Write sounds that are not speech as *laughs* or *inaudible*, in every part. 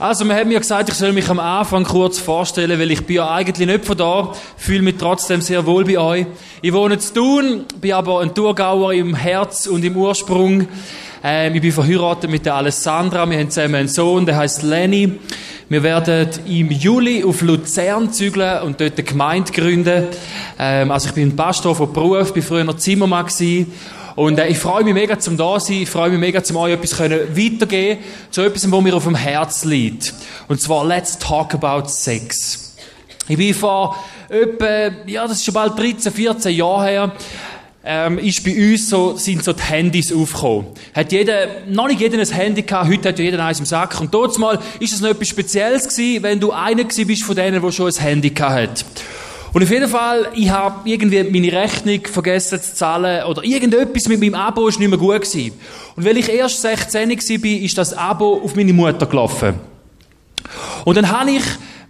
Also, man hat mir gesagt, ich soll mich am Anfang kurz vorstellen, weil ich bin ja eigentlich nicht von da, fühle mich trotzdem sehr wohl bei euch. Ich wohne in Thun, bin aber ein Thurgauer im Herz und im Ursprung. Ähm, ich bin verheiratet mit der Alessandra, wir haben zusammen einen Sohn, der heißt Lenny. Wir werden im Juli auf Luzern zügeln und dort eine Gemeinde gründen. Ähm, also ich bin Pastor von Beruf, bin früher Zimmermann gewesen. Und äh, ich freue mich mega zum da sein. Ich freue mich mega zum euch etwas können weitergeben zu etwas, wo mir auf dem Herz liegt. Und zwar Let's Talk About Sex. Ich bin vor etwa, ja, das ist schon bald 13, 14 Jahre her, ähm, ist bei uns so, sind so die Handys aufgekommen. Hat jeder, noch nicht jeder ein Handy gehabt, heute hat ja jeder eins im Sack. Und dort mal ist es noch etwas Spezielles gewesen, wenn du einer gewesen bist von denen, der schon ein Handy gehabt hat. Und auf jeden Fall, ich habe irgendwie meine Rechnung vergessen zu zahlen oder irgendetwas mit meinem Abo ist nicht mehr gut gewesen. Und weil ich erst 16 war, ist das Abo auf meine Mutter gelaufen. Und dann habe ich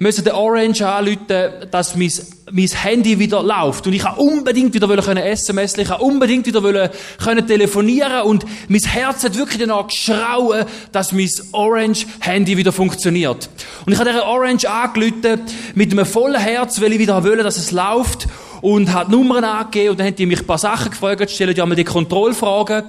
müssen den Orange anrufen, dass mein, mein Handy wieder läuft. Und ich kann unbedingt wieder können SMS, ich kann unbedingt wieder können telefonieren und mein Herz hat wirklich danach geschrauen, dass mein Orange-Handy wieder funktioniert. Und ich habe der Orange angerufen mit einem vollen Herz, weil ich wieder wollte, dass es läuft und hat Nummern angegeben und dann haben die mich ein paar Sachen gefragt, stellen die einmal die Kontrollfragen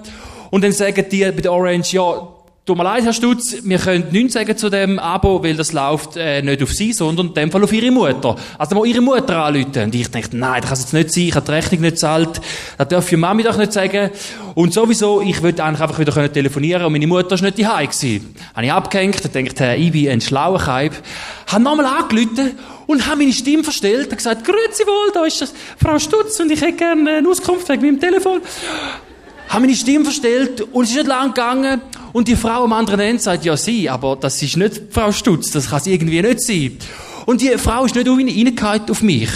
und dann sagen die bei der Orange, ja, Tut mir leid, Herr Stutz, wir können nichts sagen zu dem Abo, weil das läuft äh, nicht auf Sie, sondern in dem Fall auf Ihre Mutter. Also mal Ihre Mutter anrufen. Und ich dachte, nein, das kann jetzt nicht sein, ich habe die Rechnung nicht zahlt, das darf Ihre Mami doch nicht sagen. Und sowieso, ich wollte eigentlich einfach wieder können telefonieren und meine Mutter war nicht daheim gewesen. Habe ich abgehängt und dachte, hey, ich bin ein schlauer Kaib. Habe nochmal angerufen und habe meine Stimme verstellt und gesagt, grüezi wohl, da ist das Frau Stutz und ich hätte gerne eine Auskunft wegen meinem Telefon habe meine Stimme verstellt und es ist nicht lang gegangen und die Frau am anderen Ende sagt, ja sie, aber das ist nicht Frau Stutz, das kann sie irgendwie nicht sein. Und die Frau ist nicht reingehalten auf mich.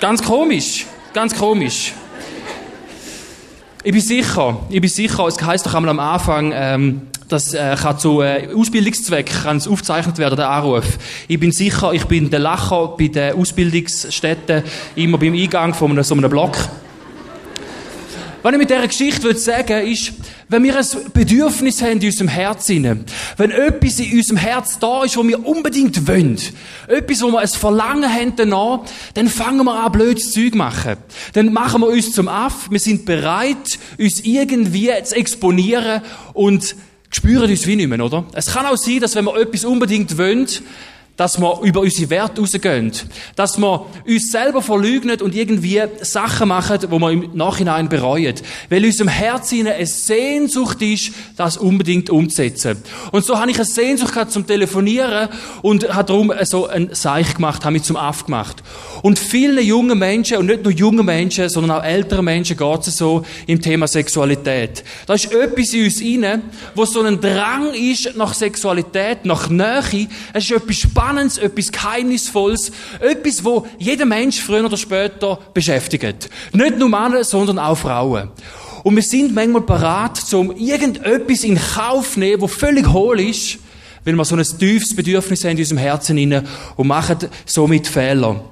Ganz komisch, ganz komisch. Ich bin sicher, ich bin sicher, es heisst doch einmal am Anfang, ähm, das äh, kann zu äh, Ausbildungszwecken kann es aufgezeichnet werden, der Anruf. Ich bin sicher, ich bin der Lacher bei den Ausbildungsstätten, immer beim Eingang von so einem Block. Was ich mit dieser Geschichte will sagen ist, wenn wir ein Bedürfnis haben in unserem Herzen, wenn etwas in unserem Herz da ist, wo wir unbedingt wollen, etwas, wo wir ein Verlangen haben danach, dann fangen wir an, blödes Zeug zu machen. Dann machen wir uns zum Aff, wir sind bereit, uns irgendwie zu exponieren und spüren uns wie nicht mehr, oder? Es kann auch sein, dass wenn wir etwas unbedingt wollen, dass wir über unsere Werte rausgehen. Dass wir uns selber verleugnen und irgendwie Sachen machen, wo wir im Nachhinein bereuen. Weil in unserem Herzen eine Sehnsucht ist, das unbedingt umzusetzen. Und so habe ich eine Sehnsucht gehabt zum Telefonieren und habe darum so ein Seich gemacht, habe mich zum Aff gemacht. Und vielen jungen Menschen, und nicht nur jungen Menschen, sondern auch älteren Menschen geht es so im Thema Sexualität. Da ist etwas in uns rein, wo so ein Drang ist nach Sexualität, nach Nähe. Es ist etwas Spannendes, etwas Geheimnisvolles, etwas, wo jeder Mensch früher oder später beschäftigt. Nicht nur Männer, sondern auch Frauen. Und wir sind manchmal parat, um irgendetwas in Kauf zu nehmen, wo völlig hohl ist, weil wir so ein tiefes Bedürfnis haben in unserem Herzen inne und machen somit Fehler.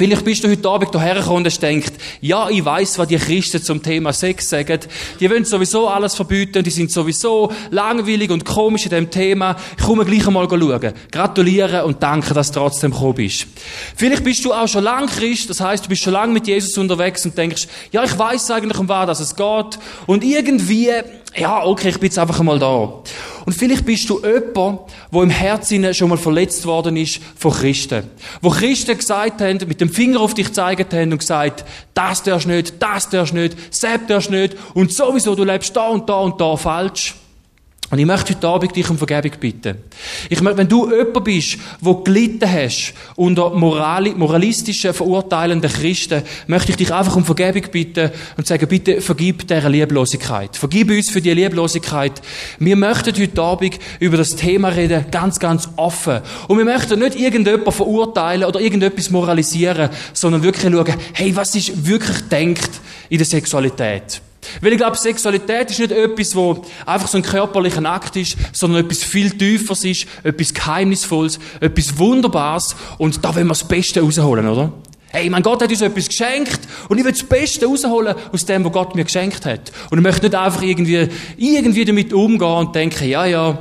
Vielleicht bist du heute Abend hierher gekommen und denkst, ja, ich weiß, was die Christen zum Thema Sex sagen. Die wollen sowieso alles verbieten, die sind sowieso langweilig und komisch in dem Thema. Ich komme gleich einmal schauen. Gratulieren und danke, dass du trotzdem gekommen bist. Vielleicht bist du auch schon lang Christ, das heißt, du bist schon lange mit Jesus unterwegs und denkst, ja, ich weiß eigentlich, um was es geht. Und irgendwie ja, okay, ich bin jetzt einfach einmal da. Und vielleicht bist du jemand, wo im Herzen schon mal verletzt worden ist von Christen. Wo Christen gesagt haben, mit dem Finger auf dich gezeigt haben und gesagt, das darfst nicht, das darfst nicht, das darfst nicht und sowieso, du lebst da und da und da falsch. Und ich möchte heute Abend dich um Vergebung bitten. Ich möchte, wenn du jemand bist, wo gelitten hast unter moralistischen, verurteilenden Christen, möchte ich dich einfach um Vergebung bitten und sagen, bitte vergib dieser Lieblosigkeit. Vergib uns für die Lieblosigkeit. Wir möchten heute Abend über das Thema reden, ganz, ganz offen. Und wir möchten nicht irgendjemand verurteilen oder irgendetwas moralisieren, sondern wirklich schauen, hey, was ist wirklich denkt in der Sexualität? Weil ich glaube, Sexualität ist nicht etwas, wo einfach so ein körperlicher Akt ist, sondern etwas viel Tieferes ist, etwas Geheimnisvolles, etwas Wunderbares und da wollen wir das Beste rausholen, oder? Hey, mein Gott hat uns etwas geschenkt und ich will das Beste rausholen aus dem, was Gott mir geschenkt hat. Und ich möchte nicht einfach irgendwie, irgendwie damit umgehen und denken, ja, ja,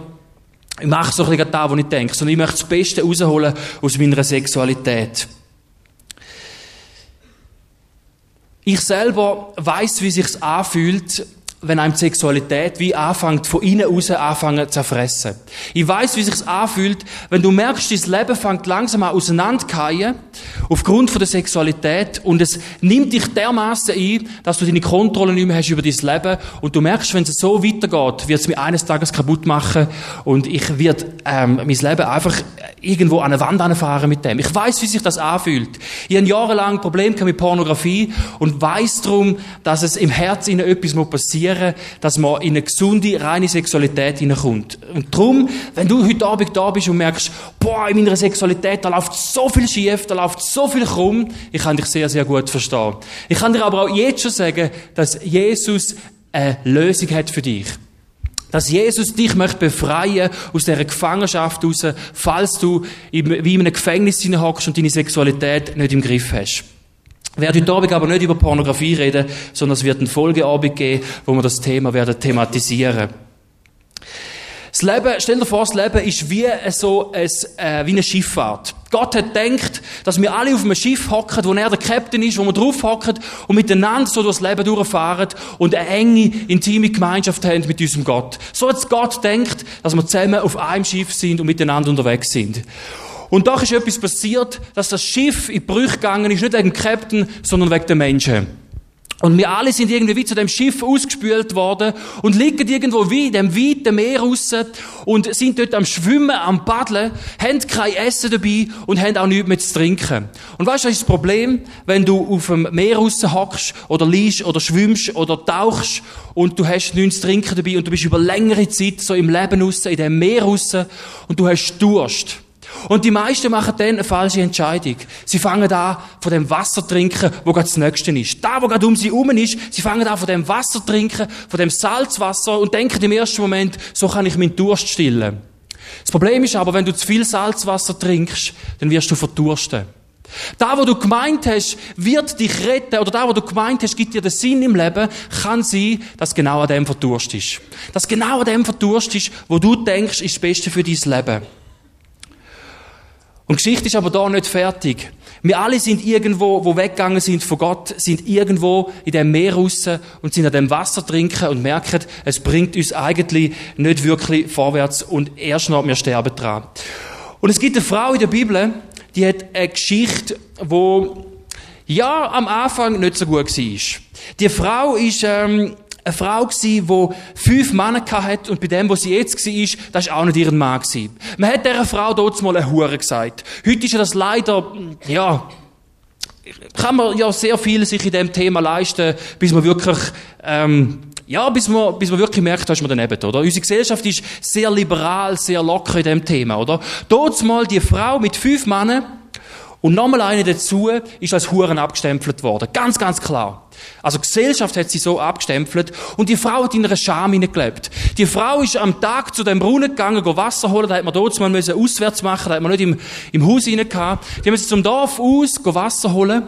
ich mache so ein bisschen das, was ich denke, sondern ich möchte das Beste rausholen aus meiner Sexualität. Ich selber weiß, wie sich's anfühlt, wenn einem die Sexualität wie anfängt, von innen raus anfangen zu zerfressen. Ich weiß, wie sich's anfühlt, wenn du merkst, dein Leben fängt langsam an auseinanderzugehen, aufgrund von der Sexualität, und es nimmt dich dermaßen ein, dass du deine Kontrolle nicht mehr hast über dein Leben, und du merkst, wenn es so weitergeht, wird es mir eines Tages kaputt machen, und ich werde ähm, mein Leben einfach irgendwo an eine Wand anfahren mit dem. Ich weiß, wie sich das anfühlt. Ich habe jahrelang Probleme mit Pornografie und weiß darum, dass es im Herzen etwas passieren motivieren, dass man in eine gesunde, reine Sexualität hineinkommt. Und darum, wenn du heute Abend da bist und merkst, boah, in meiner Sexualität, da läuft so viel schief, da läuft so viel krumm, ich kann dich sehr, sehr gut verstehen. Ich kann dir aber auch jetzt schon sagen, dass Jesus eine Lösung hat für dich. Dass Jesus dich möchte befreien aus dieser Gefangenschaft raus, falls du wie in einem Gefängnis hockst und deine Sexualität nicht im Griff hast. Werde heute Abend aber nicht über Pornografie reden, sondern es wird einen Folgeabend geben, wo wir das Thema werden thematisieren. Das Leben, stell dir vor, das Leben ist wie so ein, äh, wie eine Schifffahrt. Gott hat gedacht, dass wir alle auf einem Schiff hocken, wo er der Captain ist, wo wir drauf hocken und miteinander so durchs Leben durchfahren und eine enge, intime Gemeinschaft haben mit unserem Gott. So hat Gott gedacht, dass wir zusammen auf einem Schiff sind und miteinander unterwegs sind. Und doch ist etwas passiert, dass das Schiff in Brüche gegangen ist, nicht wegen dem Captain, sondern wegen den Menschen. Und wir alle sind irgendwie wie zu dem Schiff ausgespült worden und liegen irgendwo wie in dem weiten Meer raus und sind dort am Schwimmen, am Paddeln, haben kein Essen dabei und haben auch nichts mehr zu trinken. Und weißt du, was ist das Problem, wenn du auf dem Meer raus hockst oder liegst oder schwimmst oder tauchst und du hast nichts zu trinken dabei und du bist über längere Zeit so im Leben raus, in dem Meer raus und du hast Durst. Und die meisten machen dann eine falsche Entscheidung. Sie fangen an, von dem Wasser trinken, wo gerade das Nächste ist. Da, wo gerade um sie herum ist, sie fangen an, von dem Wasser trinken, von dem Salzwasser und denken im ersten Moment, so kann ich meinen Durst stillen. Das Problem ist aber, wenn du zu viel Salzwasser trinkst, dann wirst du verdursten. Da, wo du gemeint hast, wird dich retten, oder da, wo du gemeint hast, gibt dir den Sinn im Leben, kann sein, dass genau an dem verdurst ist. Dass genau an dem verdurst ist, wo du denkst, ist das Beste für dein Leben. Und Geschichte ist aber da nicht fertig. Wir alle sind irgendwo, wo weggegangen sind von Gott, sind irgendwo in dem Meer raus und sind an dem Wasser trinken und merken, es bringt uns eigentlich nicht wirklich vorwärts und erst noch, wir sterben dran. Und es gibt eine Frau in der Bibel, die hat eine Geschichte, wo ja am Anfang nicht so gut war. Die Frau ist ähm, eine Frau gsi, die fünf Männer hatte und bei dem, wo sie jetzt war, das war auch nicht ihr Mann. Gewesen. Man hat dieser Frau dort mal eine Hure gesagt. Heute ist ja das leider, ja, kann man ja sehr viel sich in dem Thema leisten, bis man wirklich, ähm, ja, bis man, bis man wirklich merkt, da ist man daneben, oder? Unsere Gesellschaft ist sehr liberal, sehr locker in dem Thema, oder? Dort mal die Frau mit fünf Männern und nochmal eine dazu ist als Huren abgestempelt worden. Ganz, ganz klar. Also Gesellschaft hat sie so abgestempelt und die Frau hat in einer Scham hineingelebt. Die Frau ist am Tag zu dem Brunnen gegangen, go Wasser holen, da hat man dort mal auswärts machen, da hat man nicht im, im Haus hinein gehabt. Die haben sie zum Dorf aus, go Wasser holen.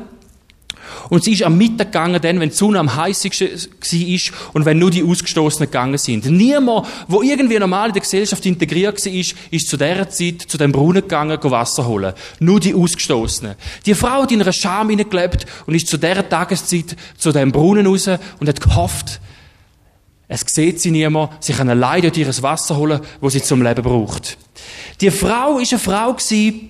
Und sie ist am Mittag gegangen, dann, wenn die Sonne am heißigsten war und wenn nur die Ausgestoßenen gegangen sind. Niemand, wo irgendwie normal in der Gesellschaft integriert war, ist, zu dieser Zeit zu dem Brunnen gegangen, Wasser holen. Nur die Ausgestoßenen. Die Frau hat in einer Scham hineingelebt und ist zu dieser Tageszeit zu dem Brunnen raus und hat gehofft, es sieht sie niemand, sie kann allein dort ihr Wasser holen, wo sie zum Leben braucht. Die Frau ist eine Frau gewesen,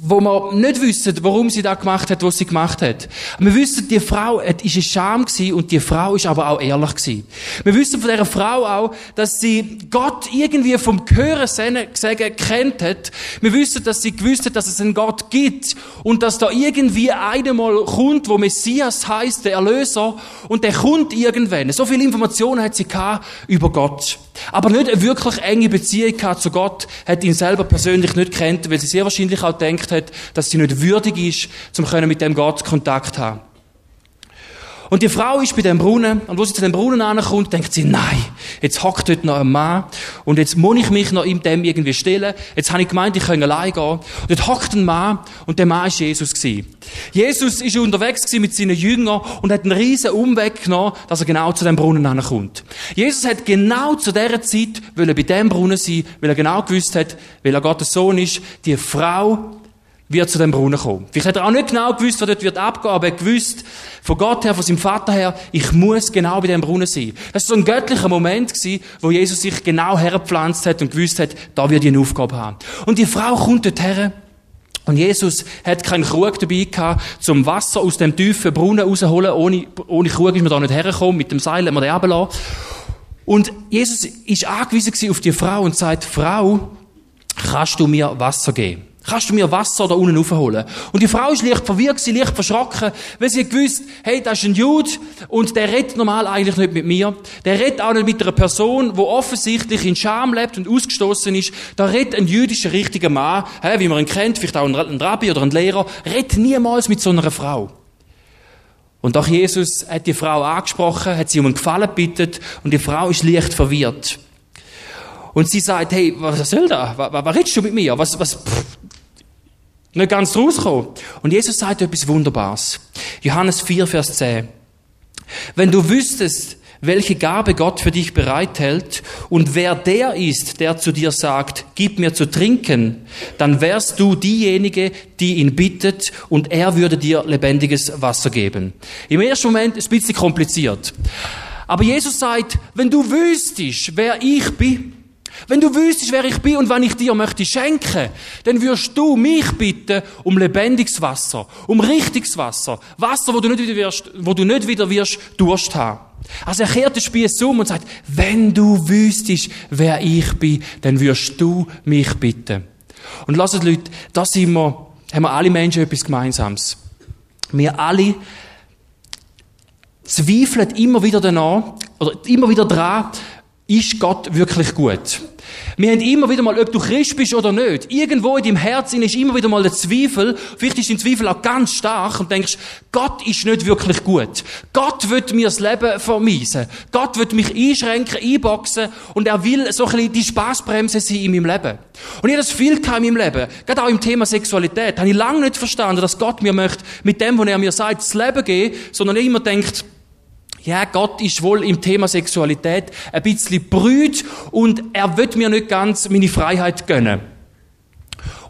wo wir nicht wissen, warum sie da gemacht hat, was sie gemacht hat. Wir wissen, die Frau es ist eine Scham gewesen und die Frau ist aber auch ehrlich gewesen. Wir wissen von dieser Frau auch, dass sie Gott irgendwie vom Hören sagen kennt hat. Wir wissen, dass sie gewusst hat, dass es einen Gott gibt und dass da irgendwie einmal kommt, wo Messias heißt, der Erlöser, und der kommt irgendwann. So viel Informationen hat sie gehabt über Gott. Aber nicht eine wirklich enge Beziehung gehabt zu Gott, hat ihn selber persönlich nicht kennt, weil sie sehr wahrscheinlich auch denkt hat, dass sie nicht würdig ist, zum können mit dem Gott Kontakt haben. Und die Frau ist bei dem Brunnen, und wo sie zu dem Brunnen ankommt, denkt sie, nein, jetzt hockt dort noch ein Mann, und jetzt muss ich mich noch in dem irgendwie stellen. Jetzt habe ich gemeint, ich kann allein gehen. Und dort hockt ein Mann, und der Mann ist Jesus gewesen. Jesus ist unterwegs gewesen mit seinen Jüngern und hat einen riesen Umweg genommen, dass er genau zu dem Brunnen ankommt. Jesus hat genau zu dieser Zeit, bei dem Brunnen sein, weil er genau gewusst hat, weil er Gottes Sohn ist, die Frau wird zu dem Brunnen kommen. Vielleicht hat er auch nicht genau gewusst, was dort wird abgehen, aber er gewusst, von Gott her, von seinem Vater her, ich muss genau bei dem Brunnen sein. Das war so ein göttlicher Moment gewesen, wo Jesus sich genau hergepflanzt hat und gewusst hat, da wird ich eine Aufgabe haben. Und die Frau kommt dort her, und Jesus hat keinen Krug dabei gehabt, zum Wasser aus dem tiefen Brunnen rausholen. Ohne, ohne Krug ist man da nicht hergekommen. Mit dem Seil hat man den runtergelassen. Und Jesus ist angewiesen auf die Frau und sagt, Frau, kannst du mir Wasser geben? Kannst du mir Wasser da unten aufholen? Und die Frau ist leicht verwirrt, sie leicht verschrocken, weil sie gewusst, hey, das ist ein Jude und der redet normal eigentlich nicht mit mir. Der redet auch nicht mit einer Person, wo offensichtlich in Scham lebt und ausgestoßen ist. Da redet ein jüdischer richtiger Mann, hey, wie man ihn kennt, vielleicht auch ein Rabbi oder ein Lehrer, redet niemals mit so einer Frau. Und auch Jesus hat die Frau angesprochen, hat sie um einen Gefallen gebeten und die Frau ist leicht verwirrt. Und sie sagt, hey, was soll da? Was, was redest du mit mir? Was, was, pff, nicht ganz rauskommen. Und Jesus sagt etwas Wunderbares. Johannes 4, Vers 10. Wenn du wüsstest, welche Gabe Gott für dich bereithält und wer der ist, der zu dir sagt, gib mir zu trinken, dann wärst du diejenige, die ihn bittet und er würde dir lebendiges Wasser geben. Im ersten Moment ist es ein bisschen kompliziert. Aber Jesus sagt, wenn du wüsstest, wer ich bin, wenn du wüsstest, wer ich bin und wann ich dir möchte schenken, dann würdest du mich bitten um lebendiges Wasser, um richtiges Wasser, Wasser, wo du nicht wieder wirst, wo du nicht wieder wirst Durst haben. Also er kehrt den Spieß um und sagt, wenn du wüsstest, wer ich bin, dann wirst du mich bitten. Und lasst Leute, das sind wir, haben wir alle Menschen etwas Gemeinsames. Wir alle zweifeln immer wieder danach, oder immer wieder dran, ist Gott wirklich gut? Wir haben immer wieder mal, ob du Christ bist oder nicht, irgendwo in deinem Herzen ist immer wieder mal der Zweifel, vielleicht ist dein Zweifel auch ganz stark und denkst, Gott ist nicht wirklich gut. Gott wird mir das Leben vermiesen. Gott wird mich einschränken, einboxen und er will so ein bisschen die Spaßbremse sein in meinem Leben. Und ich habe das viel in meinem Leben. Gerade auch im Thema Sexualität. Habe ich lange nicht verstanden, dass Gott mir möchte, mit dem, was er mir sagt, das Leben geben, sondern immer denkt, ja, Gott ist wohl im Thema Sexualität ein bisschen brüt und er wird mir nicht ganz meine Freiheit gönnen.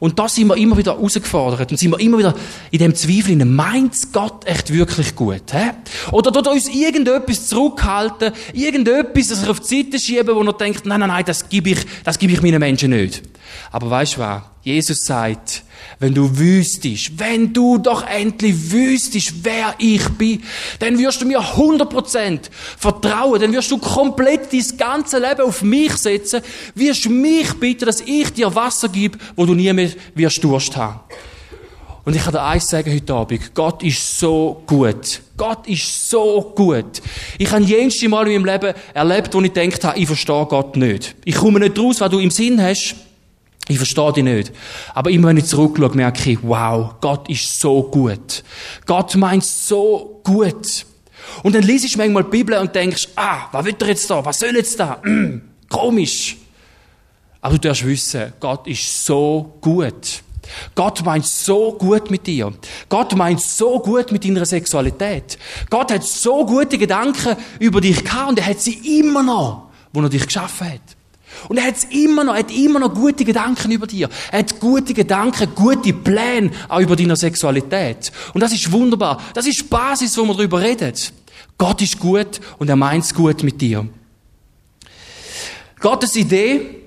Und da sind wir immer wieder herausgefordert und sind wir immer wieder in dem Zweifel, meint Gott echt wirklich gut? Hä? Oder tut uns irgendetwas zurückhalten, irgendetwas, das er auf die Seite schieben, wo er denkt, nein, nein, nein, das gebe ich, das ich meinen Menschen nicht. Aber weißt du was? Jesus sagt, wenn du wüsstest, wenn du doch endlich wüsstest, wer ich bin, dann wirst du mir 100% vertrauen, dann wirst du komplett dein ganze Leben auf mich setzen, wirst mich bitten, dass ich dir Wasser gebe, wo du nie mehr wirst Durst haben. Und ich kann dir eins sagen heute Abend. Gott ist so gut. Gott ist so gut. Ich habe jedes Mal in meinem Leben erlebt, wo ich gedacht habe, ich verstehe Gott nicht. Ich komme nicht raus, was du im Sinn hast. Ich verstehe dich nicht. Aber immer wenn ich zurückschaue, merke ich, wow, Gott ist so gut. Gott meint so gut. Und dann liest ich manchmal die Bibel und denkst, ah, was will er jetzt da? Was soll jetzt da? Mm, komisch. Aber du darfst wissen, Gott ist so gut. Gott meint so gut mit dir. Gott meint so gut mit deiner Sexualität. Gott hat so gute Gedanken über dich gehabt und er hat sie immer noch, wo er dich geschaffen hat. Und er hat immer noch, hat immer noch gute Gedanken über dir. Er hat gute Gedanken, gute Pläne auch über deine Sexualität. Und das ist wunderbar. Das ist Basis, wo man darüber redet. Gott ist gut und er meint es gut mit dir. Gottes Idee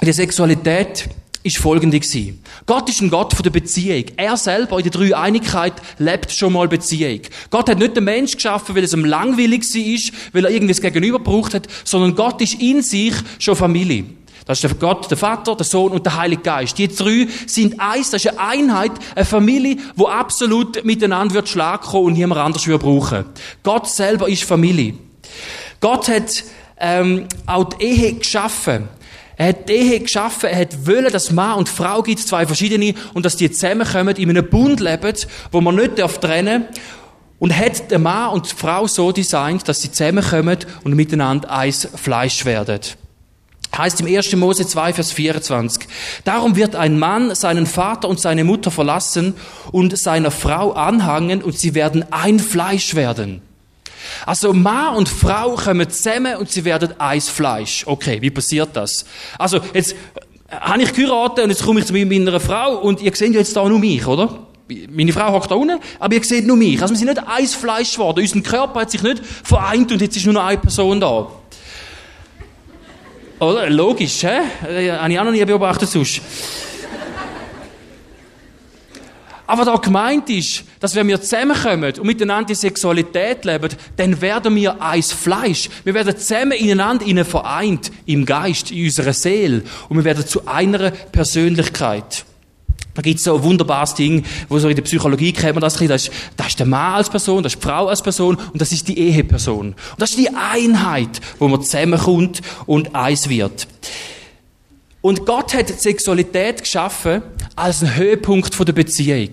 der Sexualität ist folgende gewesen. Gott ist ein Gott von der Beziehung. Er selber in der Dreieinigkeit lebt schon mal Beziehung. Gott hat nicht den Mensch geschaffen, weil es ihm langweilig ist, weil er irgendwie das Gegenüber braucht hat, sondern Gott ist in sich schon Familie. Das ist der Gott, der Vater, der Sohn und der Heilige Geist. Die drei sind eins, das ist eine Einheit, eine Familie, wo absolut miteinander wird Schlag kommen und niemand anders wird brauchen. Gott selber ist Familie. Gott hat ähm, auch die Ehe geschaffen. Er hat die Ehe geschaffen, er hat wollen, dass Mann und Frau gibt, zwei verschiedene, und dass die zusammenkommen, in einem Bund leben, wo man nicht trennen darf Und hat der Mann und die Frau so designt, dass sie zusammenkommen und miteinander eins Fleisch werden. Heißt im 1. Mose 2, Vers 24. Darum wird ein Mann seinen Vater und seine Mutter verlassen und seiner Frau anhangen und sie werden ein Fleisch werden. Also Mann und Frau kommen zusammen und sie werden eins Fleisch. Okay, wie passiert das? Also jetzt äh, habe ich geheiratet und jetzt komme ich zu meiner Frau und ihr seht jetzt da nur mich, oder? Meine Frau hockt da unten, aber ihr seht nur mich. Also wir sind nicht eins Fleisch geworden. Unser Körper hat sich nicht vereint und jetzt ist nur noch eine Person da. Oder? Logisch, hä? Äh, habe ich auch noch nie beobachtet sonst. Aber da gemeint ist, dass wenn wir zusammenkommen und miteinander die Sexualität leben, dann werden wir eins Fleisch. Wir werden zusammen ineinander vereint, im Geist, in unserer Seele. Und wir werden zu einer Persönlichkeit. Da gibt's so ein wunderbares Ding, wo so in der Psychologie kennt man das, das ist, das ist der Mann als Person, das ist die Frau als Person und das ist die Eheperson. Und das ist die Einheit, wo man zusammenkommt und eins wird. Und Gott hat Sexualität geschaffen als einen Höhepunkt der Beziehung.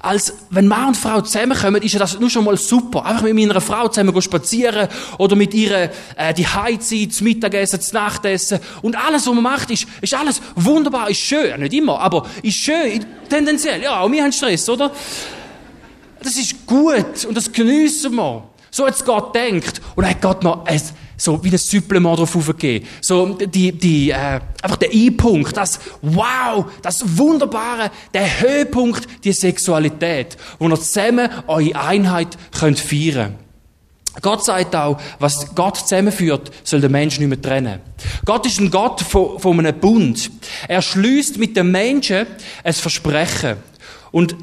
Als, wenn Mann und Frau zusammenkommen, ist ja das nur schon mal super. Einfach mit meiner Frau zusammen spazieren oder mit ihr äh, die Heizzeit, das Mittagessen, das Nachtessen. Und alles, was man macht, ist, ist alles wunderbar, ist schön. Nicht immer, aber ist schön, tendenziell. Ja, auch wir haben Stress, oder? Das ist gut und das geniessen wir. So hat Gott denkt. Und er hat Gott noch ein so wie ein Supplement drauf aufgegeben. So, die, die, äh, einfach der I-Punkt, das Wow, das Wunderbare, der Höhepunkt, die Sexualität, wo ihr zusammen eure Einheit könnt feiern Gott sagt auch, was Gott zusammenführt, soll der Mensch nicht mehr trennen. Gott ist ein Gott von, von einem Bund. Er schließt mit dem Menschen ein Versprechen. Und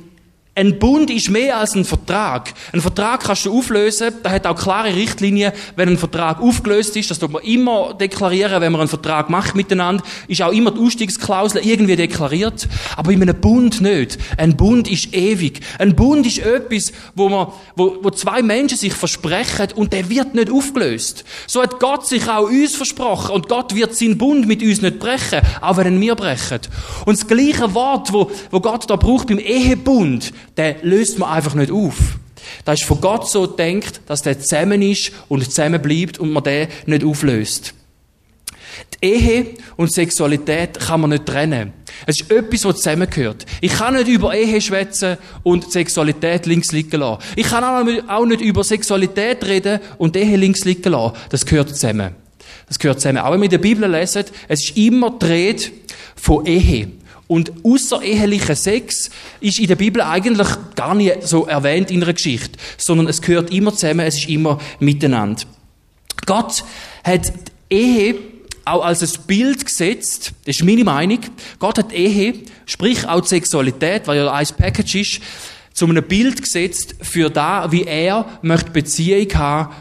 ein Bund ist mehr als ein Vertrag. Ein Vertrag kannst du auflösen, da hat auch klare Richtlinien, wenn ein Vertrag aufgelöst ist, das tut man immer deklarieren, wenn man einen Vertrag macht miteinander, ist auch immer die Ausstiegsklausel irgendwie deklariert, aber in einem Bund nicht. Ein Bund ist ewig. Ein Bund ist etwas, wo man, wo, wo zwei Menschen sich versprechen und der wird nicht aufgelöst. So hat Gott sich auch uns versprochen und Gott wird seinen Bund mit uns nicht brechen, auch wenn wir brechen. Und das gleiche Wort, wo, wo Gott da braucht beim Ehebund, den löst man einfach nicht auf. Da ist von Gott so denkt, dass der zusammen ist und zusammen bleibt und man den nicht auflöst. Die Ehe und Sexualität kann man nicht trennen. Es ist etwas, was zusammengehört. Ich kann nicht über Ehe schwätzen und Sexualität links liegen lassen. Ich kann auch nicht über Sexualität reden und Ehe links liegen lassen. Das gehört zusammen. Das gehört zusammen. Aber wenn wir in der Bibel lesen, es ist immer dreht von Ehe. Und außerehelicher Sex ist in der Bibel eigentlich gar nicht so erwähnt in einer Geschichte, sondern es gehört immer zusammen, es ist immer miteinander. Gott hat die Ehe auch als ein Bild gesetzt, das ist meine Meinung. Gott hat die Ehe, sprich auch die Sexualität, weil ja ein Package ist, zu einem Bild gesetzt für da, wie er möchte Beziehung haben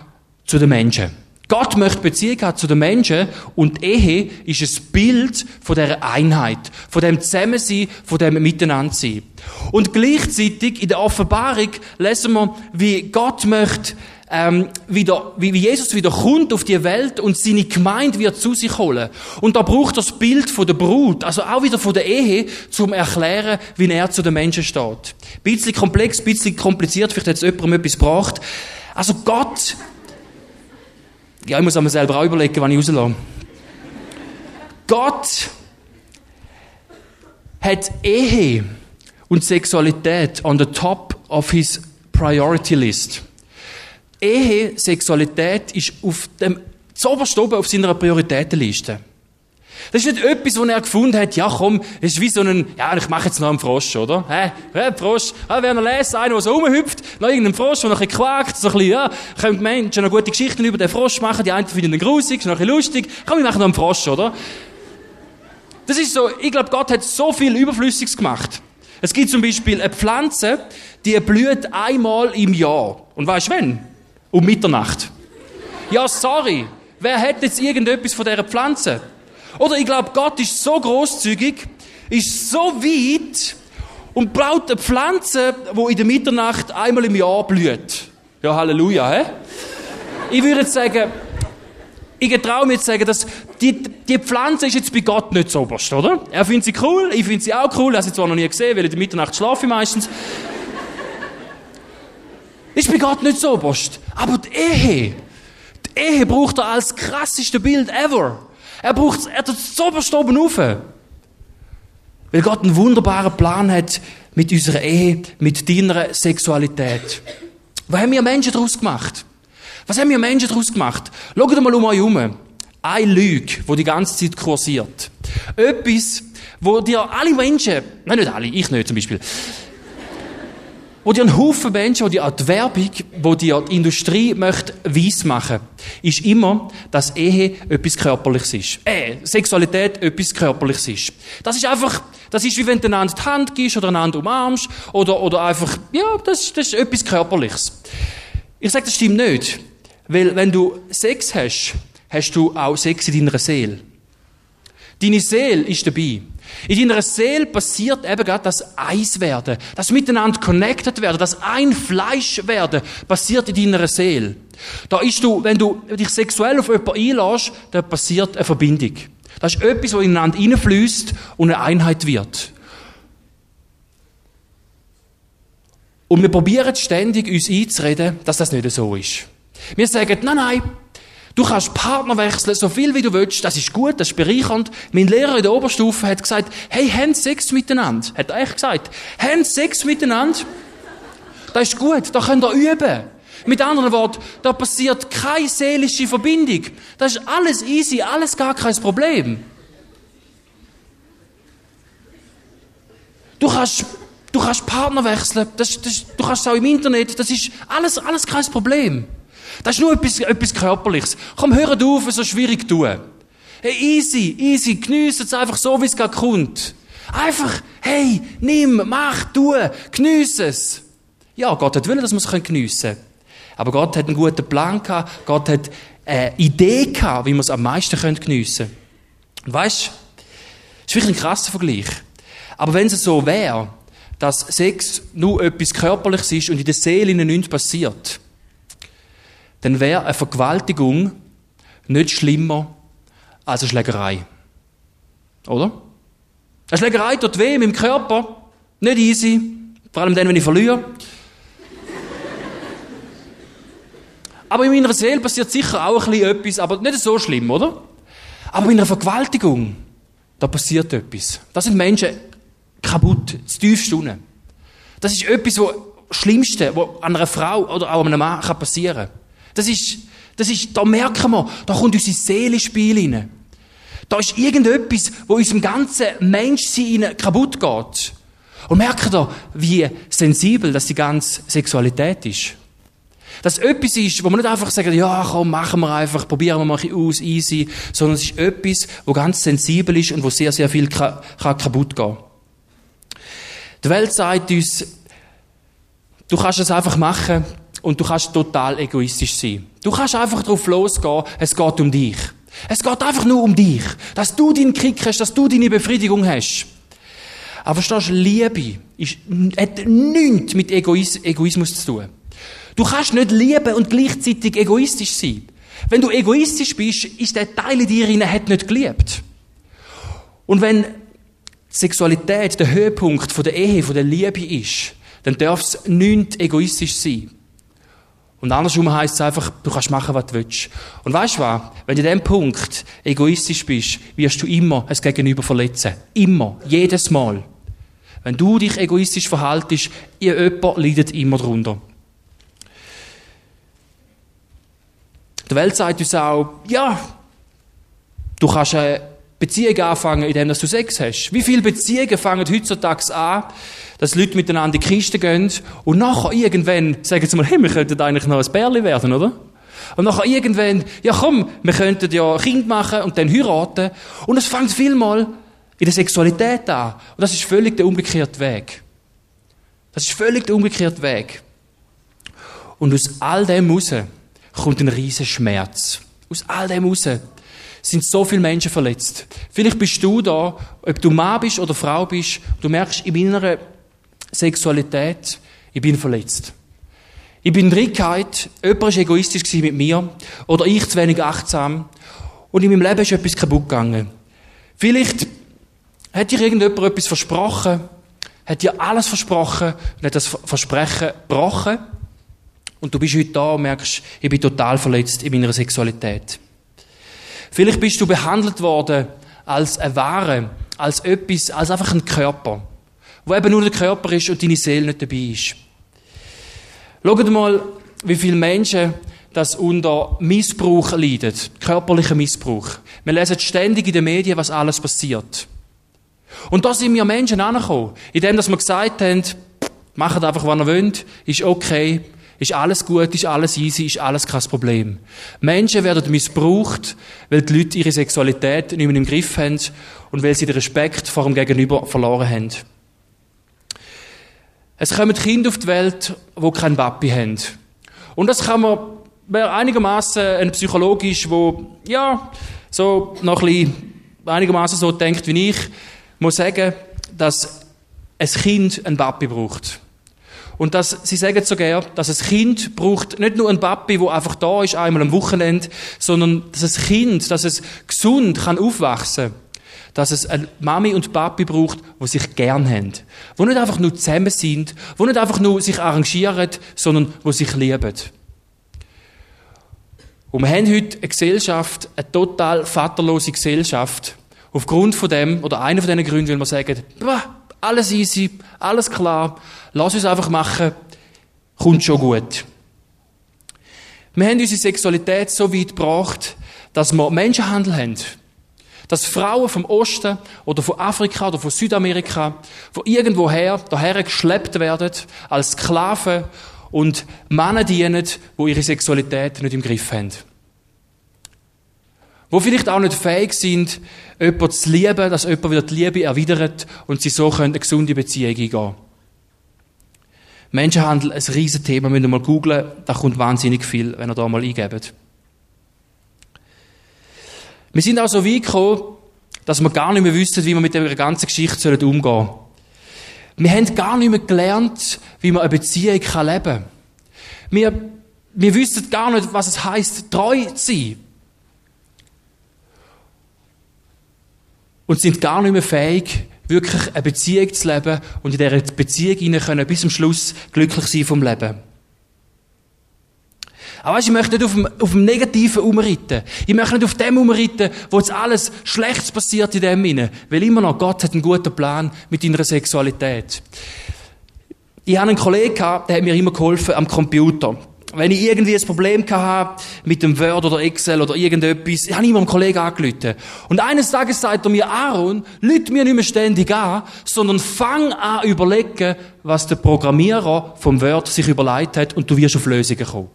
zu den Menschen. Gott möchte Beziehung haben zu den Menschen und Ehe ist ein Bild von der Einheit, von dem Zusammensein, von dem Miteinandersein. Und gleichzeitig in der Offenbarung lesen wir, wie Gott möchte ähm, wieder, wie Jesus wieder kommt auf die Welt und seine Gemeinde wird zu sich holen. Und da braucht das Bild von der Brut, also auch wieder von der Ehe, zum erklären, wie er zu den Menschen steht. Bisschen komplex, bisschen kompliziert, vielleicht hat es jemandem etwas gebracht. Also Gott ja, ich muss mir selber auch überlegen, wann ich rauslasse. Gott hat Ehe und Sexualität on the top of his priority list. Ehe, Sexualität ist auf dem zoberst oben auf seiner Prioritätenliste. Das ist nicht etwas, wo er gefunden hat, ja komm, es ist wie so ein, ja, ich mache jetzt noch einen Frosch, oder? Hä? Hä, Frosch? Ah, wer noch lesen, einer, der so rumhüpft, noch irgendeinen Frosch, der noch ein bisschen quakt, so ein bisschen, ja, können die Menschen noch gute Geschichten über den Frosch machen, die einen finden ihn grusig, noch ein bisschen lustig, komm, wir machen noch einen Frosch, oder? Das ist so, ich glaube, Gott hat so viel Überflüssiges gemacht. Es gibt zum Beispiel eine Pflanze, die blüht einmal im Jahr. Und weißt du wenn? Um Mitternacht. Ja, sorry. Wer hat jetzt irgendetwas von dieser Pflanze? Oder ich glaube, Gott ist so großzügig, ist so weit und baut eine Pflanze, die in der Mitternacht einmal im Jahr blüht. Ja, Halleluja, hä? Ich würde jetzt sagen, ich traue mir zu sagen, dass die, die Pflanze ist jetzt bei Gott nicht so oberst, oder? Er findet sie cool, ich finde sie auch cool, er hat sie zwar noch nie gesehen, weil in der Mitternacht schlafe ich meistens. Ist bei Gott nicht so oberst. Aber die Ehe, die Ehe braucht er als krasseste Bild ever. Er braucht, er tut es oberst oben rauf. Weil Gott einen wunderbaren Plan hat mit unserer Ehe, mit deiner Sexualität. Was haben wir Menschen daraus gemacht? Was haben wir Menschen daraus gemacht? Schaut mal um euch herum. Eine Lüge, die die ganze Zeit kursiert. Etwas, wo dir alle Menschen, nein, nicht alle, ich nicht zum Beispiel, wo dir ein Haufen Menschen, wo dir auch die Werbung, wo dir die Industrie möchte weiss machen, ist immer, dass Ehe etwas Körperliches ist. Äh, Sexualität etwas Körperliches ist. Das ist einfach, das ist wie wenn du einander die Hand gibst oder einander umarmst oder, oder einfach, ja, das, das ist etwas Körperliches. Ich sage, das stimmt nicht. Weil wenn du Sex hast, hast du auch Sex in deiner Seele. Deine Seele ist dabei. In deiner Seele passiert eben gerade das Eiswerden, das Miteinander connected werden, das ein Fleisch werden, passiert in deiner Seele. Da ist du, wenn du dich sexuell auf jemanden einlässt, dann passiert eine Verbindung. Das ist etwas, was ineinander reinfließt und eine Einheit wird. Und wir probieren ständig, uns einzureden, dass das nicht so ist. Wir sagen, nein, nein, Du kannst Partner wechseln, so viel wie du willst. Das ist gut, das ist bereichernd. Mein Lehrer in der Oberstufe hat gesagt, hey, haben Sex miteinander. Hat er echt gesagt. Haben Sex miteinander. Das ist gut, da könnt ihr üben. Mit anderen Worten, da passiert keine seelische Verbindung. Das ist alles easy, alles gar kein Problem. Du kannst, du kannst Partner wechseln, das, das, du kannst auch im Internet, das ist alles, alles kein Problem. Das ist nur etwas, etwas Körperliches. Komm, hör auf, so schwierig tun. Hey, easy, easy, geniesse es einfach so, wie es gerade kommt. Einfach, hey, nimm, mach, tu, geniesse es. Ja, Gott hat wollen, dass wir es geniessen können. Aber Gott hat einen guten Plan gehabt. Gott hat eine Idee gehabt, wie wir es am meisten geniessen können. Und weißt, das ist wirklich ein krasser Vergleich. Aber wenn es so wäre, dass Sex nur etwas Körperliches ist und in der Seele nichts passiert, dann wäre eine Vergewaltigung nicht schlimmer als eine Schlägerei. Oder? Eine Schlägerei tut weh dem Körper, nicht easy, vor allem dann, wenn ich verliere. aber in meiner Seele passiert sicher auch ein bisschen etwas, aber nicht so schlimm, oder? Aber in einer Vergewaltigung, da passiert etwas. Da sind Menschen kaputt, zu tiefst unten. Das ist etwas, das Schlimmste, was an einer Frau oder auch einem Mann passieren kann. Das ist, das ist, da merken wir, da kommt unsere Seele ins Spiel rein. Da ist irgendetwas, wo unserem ganzen Menschsein kaputt geht. Und merkt ihr, wie sensibel das die ganze Sexualität ist? Dass etwas ist, wo man nicht einfach sagt, ja, komm, machen wir einfach, probieren wir mal ein aus, easy, sondern es ist etwas, wo ganz sensibel ist und wo sehr, sehr viel kann, kann kaputt gehen. Die Welt sagt uns, du kannst es einfach machen, und du kannst total egoistisch sein. Du kannst einfach drauf losgehen, es geht um dich. Es geht einfach nur um dich. Dass du deinen Kick hast, dass du deine Befriedigung hast. Aber verstehst du, Liebe ist, hat nichts mit Egois Egoismus zu tun. Du kannst nicht lieben und gleichzeitig egoistisch sein. Wenn du egoistisch bist, ist der Teil in dir, der hat nicht geliebt. Und wenn Sexualität der Höhepunkt der Ehe, der Liebe ist, dann darf es nicht egoistisch sein. Und andersrum heisst es einfach, du kannst machen, was du willst. Und weißt du was? Wenn du in diesem Punkt egoistisch bist, wirst du immer es Gegenüber verletzen. Immer. Jedes Mal. Wenn du dich egoistisch verhaltest, ihr jemand leidet immer darunter. Die Welt sagt uns auch, ja, du kannst eine Beziehung anfangen, indem du Sex hast. Wie viele Beziehungen fangen heutzutage an, dass Leute miteinander in die Kiste gehen und nachher irgendwann sagen sie mal, hey, wir könnten eigentlich noch ein Bärli werden, oder? Und nachher irgendwann, ja komm, wir könnten ja Kind machen und dann heiraten. Und es fängt vielmal in der Sexualität an. Und das ist völlig der umgekehrte Weg. Das ist völlig der umgekehrte Weg. Und aus all dem raus kommt ein riesen Schmerz. Aus all dem raus sind so viele Menschen verletzt. Vielleicht bist du da, ob du Mann bist oder Frau bist, du merkst, in meiner Sexualität, ich bin verletzt. Ich bin in Trickheit, jemand war egoistisch mit mir oder ich zu wenig achtsam und in meinem Leben ist etwas kaputt gegangen. Vielleicht hat dir irgendjemand etwas versprochen, hat dir alles versprochen und hat das Versprechen gebrochen Und du bist heute da und merkst, ich bin total verletzt in meiner Sexualität. Vielleicht bist du behandelt worden als eine Ware, als etwas, als einfach ein Körper, wo eben nur der Körper ist und deine Seele nicht dabei ist. Schaut mal, wie viele Menschen das unter Missbrauch leiden, körperlicher Missbrauch. Wir lesen ständig in den Medien, was alles passiert. Und da sind wir Menschen angekommen, indem wir gesagt haben, macht einfach, was ihr wollt, ist okay, ist alles gut, ist alles easy, ist alles kein Problem. Menschen werden missbraucht, weil die Leute ihre Sexualität nicht mehr im Griff haben und weil sie den Respekt vor dem Gegenüber verloren haben. Es kommen Kinder auf die Welt, die keinen Papi haben. Und das kann man, wer einigermaßen ein psychologisch, wo ja so noch ein bisschen einigermaßen so denkt wie ich, muss sagen, dass ein Kind einen Papi braucht. Und dass, sie sagen sogar, dass ein Kind braucht nicht nur einen Papi, der einfach da ist, einmal am Wochenende, sondern dass ein Kind, dass es gesund kann aufwachsen dass es eine Mami und Papi braucht, die sich gern haben. Die nicht einfach nur zusammen sind, die nicht einfach nur sich arrangieren, sondern die sich lieben. Und wir haben heute eine Gesellschaft, eine total vaterlose Gesellschaft. Aufgrund von dem, oder einer von diesen Gründen, weil wir sagen, alles easy, alles klar, lass uns einfach machen, kommt schon gut. Wir haben unsere Sexualität so weit gebracht, dass wir Menschenhandel haben. Dass Frauen vom Osten oder von Afrika oder von Südamerika von irgendwoher daher geschleppt werden als Sklaven und Männer dienen, die ihre Sexualität nicht im Griff haben. Wo vielleicht auch nicht fähig sind, jemanden zu lieben, dass jemand wieder die Liebe erwidert und sie so können eine gesunde Beziehung eingehen Menschenhandel, ein riesen Thema, müsst ihr mal googlen, da kommt wahnsinnig viel, wenn ihr da mal eingebt. Wir sind auch so weit gekommen, dass wir gar nicht mehr wissen, wie wir mit der ganzen Geschichte umgehen sollen. Wir haben gar nicht mehr gelernt, wie man eine Beziehung leben kann. Wir, wir wissen gar nicht, was es heißt, treu zu sein. Und sind gar nicht mehr fähig, wirklich eine Beziehung zu leben und in dieser Beziehung können bis zum Schluss glücklich sein vom Leben. Aber weißt, ich möchte nicht auf dem, auf dem Negativen umreiten. Ich möchte nicht auf dem umreiten, wo jetzt alles Schlechtes passiert in dem hinein. Weil immer noch, Gott hat einen guten Plan mit deiner Sexualität. Ich hatte einen Kollegen, der hat mir immer geholfen am Computer. Wenn ich irgendwie ein Problem hatte mit dem Word oder Excel oder irgendetwas, ich habe immer einen Kollegen angerufen. Und eines Tages sagt er mir, Aaron, lüt mir nicht mehr ständig an, sondern fang an überlegen, was der Programmierer vom Word sich überlegt hat und du wirst auf Lösungen kommen.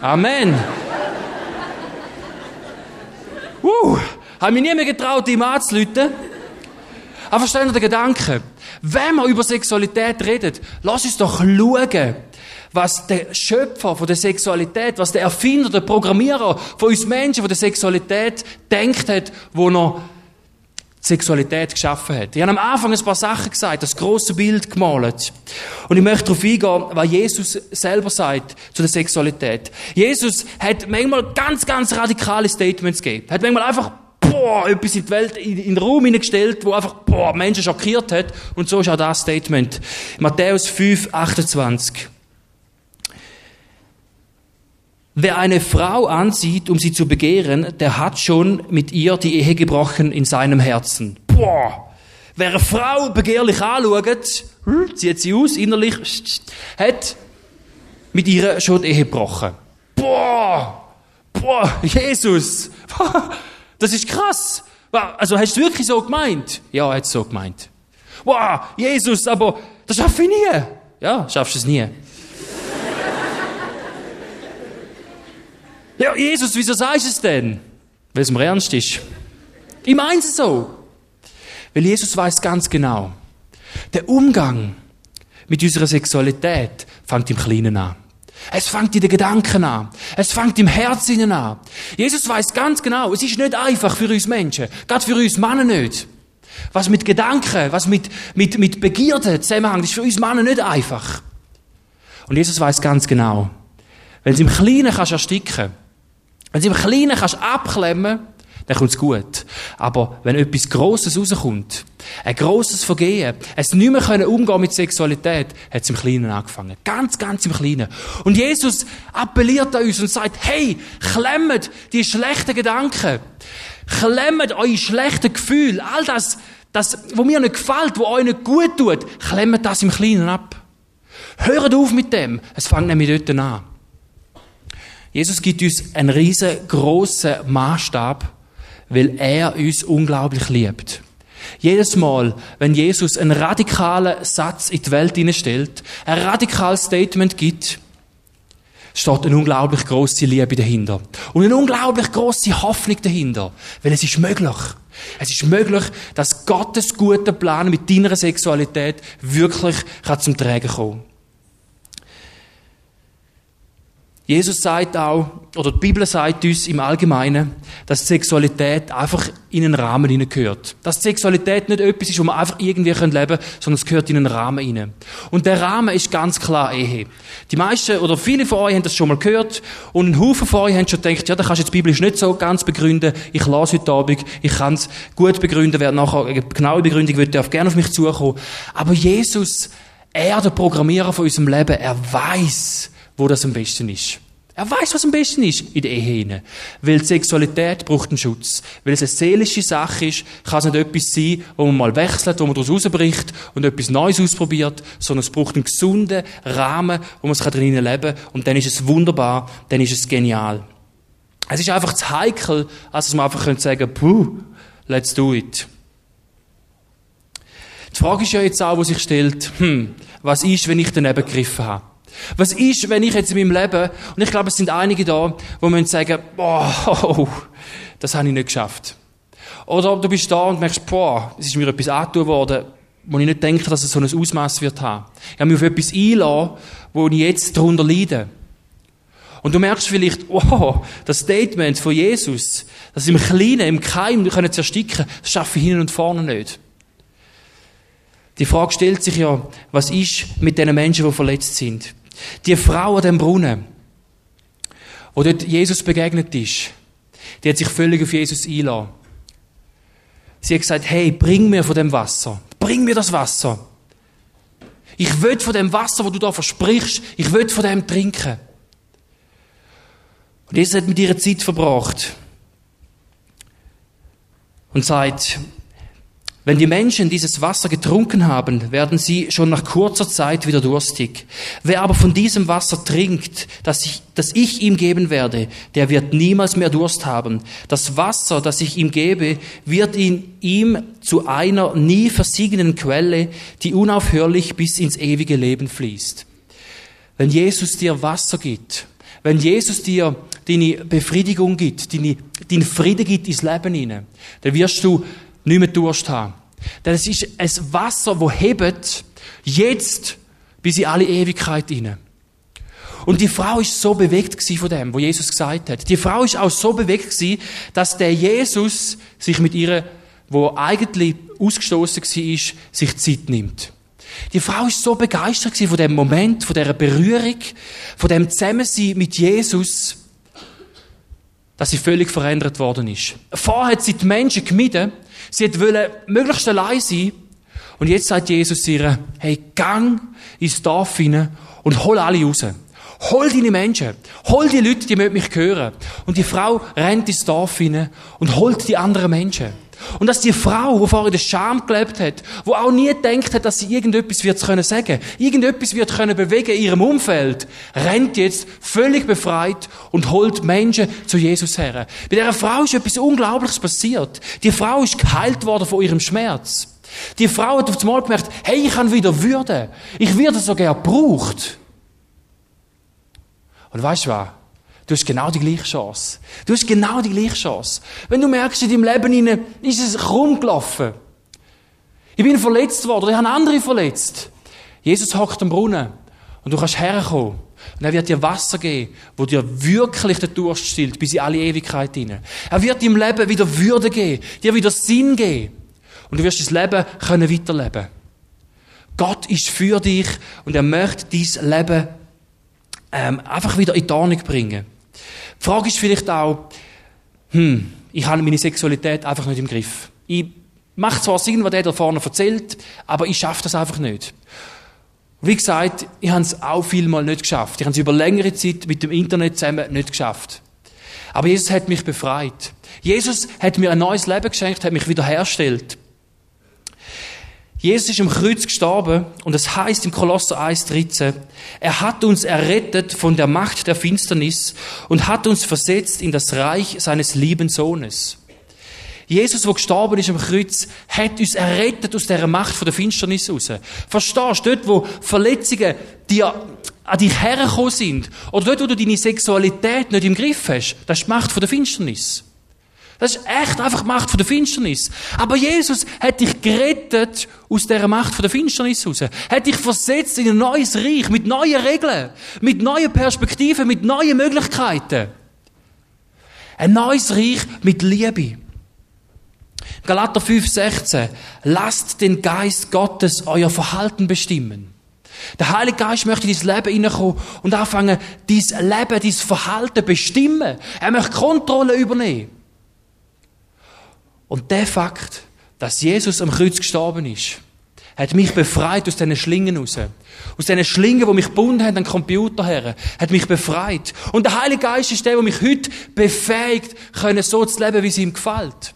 Amen. uh, habe mich nie mehr getraut, ihm anzulüten. Aber verstehen Sie den Gedanken? Wenn wir über Sexualität reden, lass uns doch schauen, was der Schöpfer von der Sexualität, was der Erfinder, der Programmierer von uns Menschen von der Sexualität denkt hat, wo er Sexualität geschaffen hat. Ich habe am Anfang ein paar Sachen gesagt, das große Bild gemalt. Und ich möchte darauf eingehen, was Jesus selber sagt zu der Sexualität. Jesus hat manchmal ganz, ganz radikale Statements gegeben. Hat manchmal einfach boah, etwas in die Welt, in, in den Raum hineingestellt, wo einfach boah, Menschen schockiert hat. Und so ist auch das Statement. Matthäus 5, 28. Wer eine Frau ansieht, um sie zu begehren, der hat schon mit ihr die Ehe gebrochen in seinem Herzen. Boah! Wer eine Frau begehrlich anschaut, zieht sie aus, innerlich, hat mit ihr schon die Ehe gebrochen. Boah! Boah! Jesus! *laughs* Das ist krass! Also hast du wirklich so gemeint? Ja, er hat es so gemeint. Wow, Jesus, aber das schaffe ich nie. Ja, schaffst du es nie. Ja, Jesus, wieso sagst du es denn? Weil es mir ernst ist. Ich meine es so. Weil Jesus weiß ganz genau, der Umgang mit unserer Sexualität fängt im Kleinen an. Es fängt in den Gedanken an. Es fängt im Herzen an. Jesus weiß ganz genau, es ist nicht einfach für uns Menschen. Gerade für uns Männer nicht. Was mit Gedanken, was mit, mit, mit Begierden zusammenhängt, ist für uns Männer nicht einfach. Und Jesus weiß ganz genau, wenn es im Kleinen kannst ersticken wenn du im Kleinen kannst abklemmen, dann kommt's gut. Aber wenn etwas Grosses rauskommt, ein grosses Vergehen, es nicht mehr können umgehen mit Sexualität, hat es im Kleinen angefangen. Ganz, ganz im Kleinen. Und Jesus appelliert an uns und sagt, hey, klemmt die schlechten Gedanken, klemmt eure schlechten Gefühle, all das, das, wo mir nicht gefällt, wo euch nicht gut tut, klemmt das im Kleinen ab. Hört auf mit dem. Es fängt nämlich dort an. Jesus gibt uns einen riesengroßen Maßstab, weil er uns unglaublich liebt. Jedes Mal, wenn Jesus einen radikalen Satz in die Welt hineinstellt, ein radikales Statement gibt, steht eine unglaublich große Liebe dahinter. Und eine unglaublich große Hoffnung dahinter. Weil es ist möglich. Es ist möglich, dass Gottes guter Plan mit deiner Sexualität wirklich zum Tragen kommen Jesus sagt auch, oder die Bibel sagt uns im Allgemeinen, dass Sexualität einfach in einen Rahmen hineingehört. Dass Sexualität nicht etwas ist, wo man einfach irgendwie leben können, sondern es gehört in einen Rahmen hinein. Und der Rahmen ist ganz klar Ehe. Die meisten oder viele von euch haben das schon mal gehört und ein Haufen von euch haben schon gedacht, ja, da kannst du jetzt biblisch nicht so ganz begründen. Ich lasse heute Abend, ich kann es gut begründen, wer nachher eine genaue Begründung will, darf gerne auf mich zukommen. Aber Jesus, er, der Programmierer von unserem Leben, er weiß, wo das am besten ist. Er weiß, was am besten ist in der Ehe hinein. Weil die Sexualität braucht einen Schutz. Weil es eine seelische Sache ist, kann es nicht etwas sein, wo man mal wechselt, wo man daraus rausbricht und etwas Neues ausprobiert, sondern es braucht einen gesunden Rahmen, wo man es drinnen leben kann. Und dann ist es wunderbar, dann ist es genial. Es ist einfach zu heikel, als dass man einfach sagen könnte, puh, let's do it. Die Frage ist ja jetzt auch, die sich stellt, hm, was ist, wenn ich daneben gegriffen habe? Was ist, wenn ich jetzt in meinem Leben, und ich glaube, es sind einige da, wo müssen sagen, oh, das habe ich nicht geschafft. Oder du bist da und merkst, boah, es ist mir etwas angetan worden, wo ich nicht denke, dass es so ein Ausmaß wird haben. Ich habe mich auf etwas einlassen, wo ich jetzt darunter leide. Und du merkst vielleicht, oh, das Statement von Jesus, das im Kleinen, im Keim können zu ersticken, das schaffe ich hinten und vorne nicht. Die Frage stellt sich ja, was ist mit den Menschen, die verletzt sind? Die Frau an dem Brunnen, wo dort Jesus begegnet ist, die hat sich völlig auf Jesus eingeladen. Sie hat gesagt, hey, bring mir von dem Wasser. Bring mir das Wasser. Ich will von dem Wasser, wo du da versprichst, ich will von dem trinken. Und Jesus hat mit ihrer Zeit verbracht und sagt, wenn die Menschen dieses Wasser getrunken haben, werden sie schon nach kurzer Zeit wieder durstig. Wer aber von diesem Wasser trinkt, das ich, das ich ihm geben werde, der wird niemals mehr Durst haben. Das Wasser, das ich ihm gebe, wird in ihm zu einer nie versiegenden Quelle, die unaufhörlich bis ins ewige Leben fließt. Wenn Jesus dir Wasser gibt, wenn Jesus dir deine Befriedigung gibt, deine, deinen Frieden gibt ins Leben hinein, dann wirst du nicht mehr Durst haben. Denn es ist ein Wasser, das hebt, jetzt bis in alle Ewigkeit hinein. Und die Frau ist so bewegt von dem, wo Jesus gesagt hat. Die Frau ist auch so bewegt dass der Jesus sich mit ihr, wo eigentlich ausgestoßen war, sich Zeit nimmt. Die Frau ist so begeistert von dem Moment, von der Berührung, von dem Zusammensein mit Jesus, dass sie völlig verändert worden ist. Vorher hat sie die Menschen gemieden, sie wollte möglichst allein sein, und jetzt sagt Jesus ihr, hey, gang ins Dorf hinein und hol alle raus. Hol deine Menschen. Hol die Leute, die mich hören. Und die Frau rennt ins Dorf hinein und holt die anderen Menschen. Und dass die Frau, die vorher in der Scham gelebt hat, wo auch nie gedacht hat, dass sie irgendetwas wird können sagen, irgendetwas wird können bewegen in ihrem Umfeld, rennt jetzt völlig befreit und holt Menschen zu Jesus her. Bei dieser Frau ist etwas Unglaubliches passiert. Die Frau ist geheilt worden von ihrem Schmerz. Die Frau hat auf einmal gemerkt, hey, ich habe wieder Würde. Ich werde so gern gebraucht. Und weißt du was? Du hast genau die gleiche Chance. Du hast genau die gleiche Chance. Wenn du merkst, in deinem Leben ist es krumm gelaufen. Ich bin verletzt worden, ich habe andere verletzt. Jesus hockt am Brunnen und du kannst herkommen. Und er wird dir Wasser geben, wo dir wirklich den Durst stillt, bis in alle Ewigkeit hinein. Er wird deinem Leben wieder Würde geben, dir wieder Sinn geben. Und du wirst das Leben können weiterleben. Gott ist für dich und er möchte dein Leben ähm, einfach wieder in die Ordnung bringen. Die Frage ist vielleicht auch, hm, ich habe meine Sexualität einfach nicht im Griff. Ich mache zwar Sinn, was der da vorne erzählt, aber ich schaffe das einfach nicht. Wie gesagt, ich habe es auch vielmal nicht geschafft. Ich habe es über längere Zeit mit dem Internet zusammen nicht geschafft. Aber Jesus hat mich befreit. Jesus hat mir ein neues Leben geschenkt, hat mich wiederhergestellt. Jesus ist am Kreuz gestorben und es heißt im Kolosser 1,13, er hat uns errettet von der Macht der Finsternis und hat uns versetzt in das Reich seines lieben Sohnes. Jesus, der gestorben ist am Kreuz, hat uns errettet aus dieser Macht von der Finsternis raus. Verstehst du, dort, wo Verletzungen dir an dich hergekommen sind, oder dort, wo du deine Sexualität nicht im Griff hast, das ist die Macht von der Finsternis. Das ist echt einfach die Macht von der Finsternis. Aber Jesus hat dich gerettet aus dieser Macht von der Finsternis raus. Hat dich versetzt in ein neues Reich mit neuen Regeln, mit neuen Perspektiven, mit neuen Möglichkeiten. Ein neues Reich mit Liebe. Galater 5,16. Lasst den Geist Gottes euer Verhalten bestimmen. Der Heilige Geist möchte in dein Leben hineinkommen und anfangen, dein Leben, dein Verhalten bestimmen. Er möchte Kontrolle übernehmen. Und der Fakt, dass Jesus am Kreuz gestorben ist, hat mich befreit aus diesen Schlingen raus. Aus diesen Schlingen, die mich gebunden haben an Computer her, hat mich befreit. Und der Heilige Geist ist der, der mich heute befähigt, können so zu leben, wie es ihm gefällt.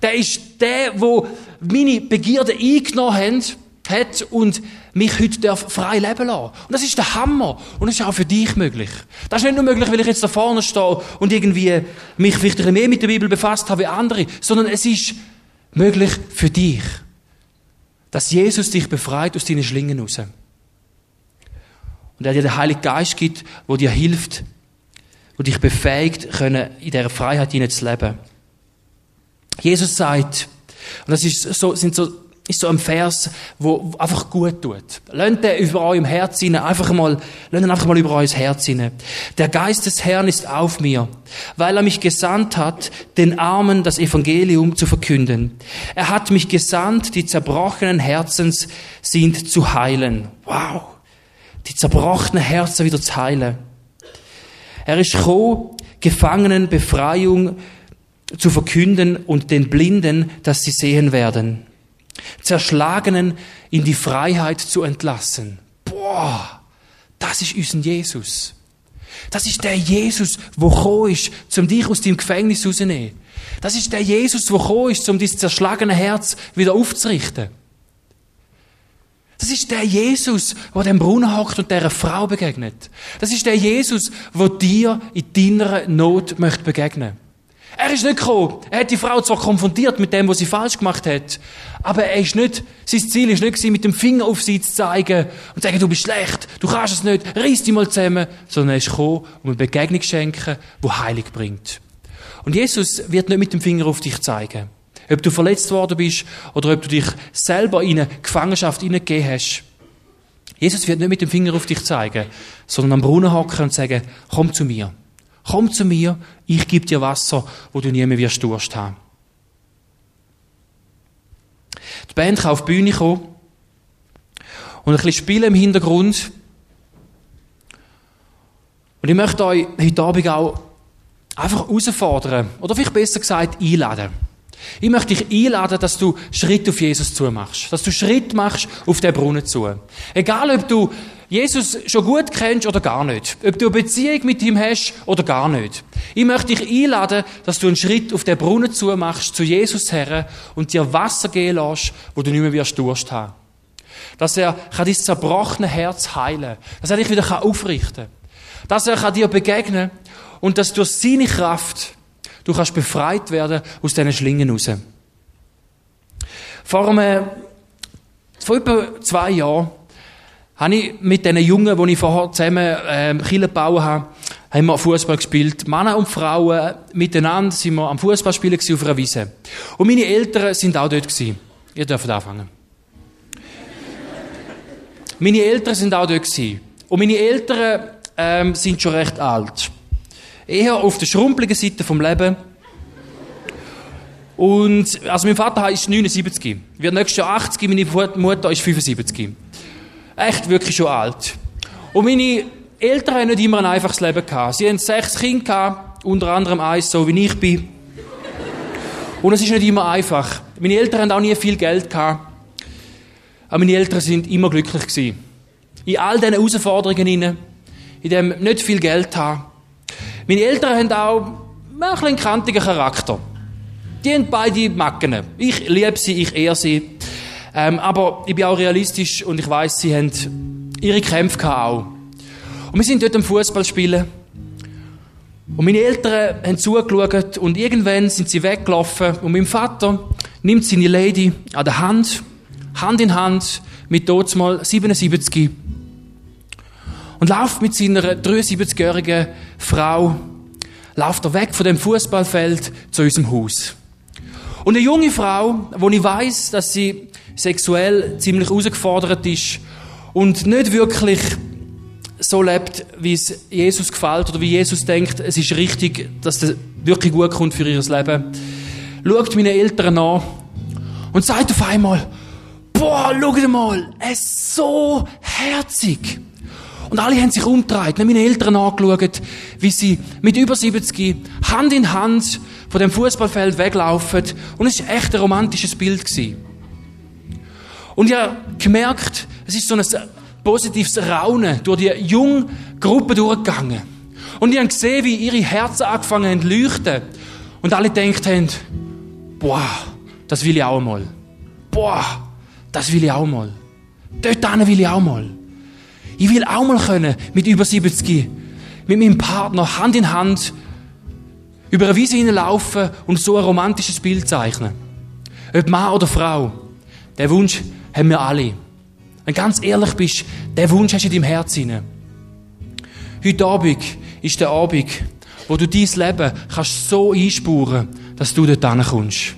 Der ist der, wo meine Begierden eingenommen hat, hat und mich heute frei leben lassen. Und das ist der Hammer. Und das ist auch für dich möglich. Das ist nicht nur möglich, weil ich jetzt da vorne stehe und irgendwie mich vielleicht mehr mit der Bibel befasst habe wie andere, sondern es ist möglich für dich, dass Jesus dich befreit aus deinen Schlingen raus. Und er dir den Heiligen Geist gibt, wo dir hilft, wo dich befähigt, können in dieser Freiheit zu leben. Jesus sagt, und das ist so, sind so ist so ein Vers, wo einfach gut tut. Lasst den über eurem Herz hinein, einfach mal, ihn einfach mal über euer Herz hinein. Der Geist des Herrn ist auf mir, weil er mich gesandt hat, den Armen das Evangelium zu verkünden. Er hat mich gesandt, die zerbrochenen Herzens sind zu heilen. Wow! Die zerbrochenen Herzen wieder zu heilen. Er ist gekommen, Gefangenen Befreiung zu verkünden und den Blinden, dass sie sehen werden. Zerschlagenen in die Freiheit zu entlassen. Boah, das ist unser Jesus. Das ist der Jesus, wo gekommen ist, um dich aus dem Gefängnis rauszunehmen. Das ist der Jesus, wo gekommen ist, um dein zerschlagene Herz wieder aufzurichten. Das ist der Jesus, wo dem Brunnen hockt und der Frau begegnet. Das ist der Jesus, wo dir in deiner Not möchte begegnen. Er ist nicht gekommen. Er hat die Frau zwar konfrontiert mit dem, was sie falsch gemacht hat, aber er ist nicht, sein Ziel ist nicht mit dem Finger auf sie zu zeigen und zu sagen, du bist schlecht, du kannst es nicht, reiss dich mal zusammen, sondern er ist gekommen, um eine Begegnung zu schenken, die Heilig bringt. Und Jesus wird nicht mit dem Finger auf dich zeigen. Ob du verletzt worden bist oder ob du dich selber in eine Gefangenschaft hineingegeben hast. Jesus wird nicht mit dem Finger auf dich zeigen, sondern am Brunnen hocken und sagen, komm zu mir. Komm zu mir, ich gebe dir Wasser, wo du nie mehr wirst Durst haben. Die Band kann auf die Bühne kommen und ein bisschen spielen im Hintergrund. Und ich möchte euch heute Abend auch einfach herausfordern, oder vielleicht besser gesagt einladen. Ich möchte dich einladen, dass du Schritt auf Jesus zu machst. Dass du Schritt machst auf den Brunnen zu. Egal, ob du Jesus schon gut kennst oder gar nicht. Ob du eine Beziehung mit ihm hast oder gar nicht. Ich möchte dich einladen, dass du einen Schritt auf den Brunnen zu machst, zu Jesus her und dir Wasser gehen lässt, wo du nicht mehr wirst Durst haben. Dass er kann dein zerbrochene Herz heilen Dass er dich wieder aufrichten kann. Dass er dir begegnen kann und dass durch seine Kraft Du kannst befreit werden aus diesen Schlingen raus. Vor, einem, vor etwa zwei Jahren habe ich mit diesen Jungen, die ich vorher zusammen ähm, Kille gebaut habe, haben wir Fußball gespielt. Männer und Frauen miteinander sind wir am Fußballspielen auf einer Wiese. Und meine Eltern sind auch dort gewesen. Ihr dürft anfangen. *laughs* meine Eltern sind auch dort gewesen. Und meine Eltern ähm, sind schon recht alt eher auf der schrumpeligen Seite vom Leben. Und, also mein Vater ist 79, wird nächstes Jahr 80, meine Mutter ist 75. Echt wirklich schon alt. Und meine Eltern haben nicht immer ein einfaches Leben gehabt. Sie haben sechs Kinder gehabt, unter anderem eins, so wie ich bin. Und es ist nicht immer einfach. Meine Eltern haben auch nie viel Geld gehabt. Aber meine Eltern sind immer glücklich gewesen. In all diesen Herausforderungen in dem nicht viel Geld haben. Meine Eltern haben auch ein einen kantigen Charakter. Die haben beide Macken. Ich liebe sie, ich ehre sie. Ähm, aber ich bin auch realistisch und ich weiß, sie haben ihre Kämpfe auch. Und wir sind dort am Fußball spielen. Und meine Eltern haben zugeschaut und irgendwann sind sie weggelaufen und mein Vater nimmt seine Lady an der Hand, Hand in Hand, mit dort mal 77 und läuft mit seiner 73-jährigen Frau, läuft er weg von dem Fußballfeld zu unserem Haus. Und eine junge Frau, wo ich weiß, dass sie sexuell ziemlich herausgefordert ist und nicht wirklich so lebt, wie es Jesus gefällt oder wie Jesus denkt, es ist richtig, dass das wirklich gut kommt für ihr Leben, schaut meine Eltern an und sagt auf einmal, boah, schau mal, es ist so herzig. Und alle haben sich umgedreht, haben meine Eltern angeschaut, wie sie mit über 70 Hand in Hand von dem Fußballfeld weglaufen. Und es war echt ein romantisches Bild. Gewesen. Und ich habe gemerkt, es ist so ein positives Raunen durch die junge Gruppe durchgegangen. Und ich habe gesehen, wie ihre Herzen angefangen haben zu leuchten. Und alle gedacht haben, boah, das will ich auch mal. Boah, das will ich auch mal. Dort will ich auch mal. Ich will auch mal können, mit über 70, mit meinem Partner Hand in Hand über eine Wiese hinlaufen und so ein romantisches Bild zeichnen. Ob Mann oder Frau. Der Wunsch haben wir alle. Wenn du ganz ehrlich bist, der Wunsch hast du in deinem Herz hinein. Heute Abend ist der Abend, wo du dein Leben kannst so einspuren, dass du dort kommst.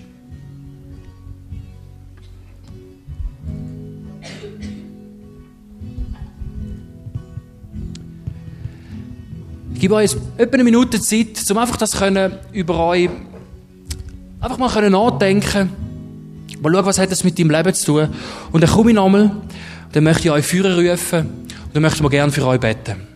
Ich gebe euch etwa eine Minute Zeit, um einfach das können über euch einfach mal können nachdenken Mal schauen, was hat das mit deinem Leben zu tun. Und dann komme ich nochmal, dann möchte ich euch Führer rufen und dann möchten wir gerne für euch beten.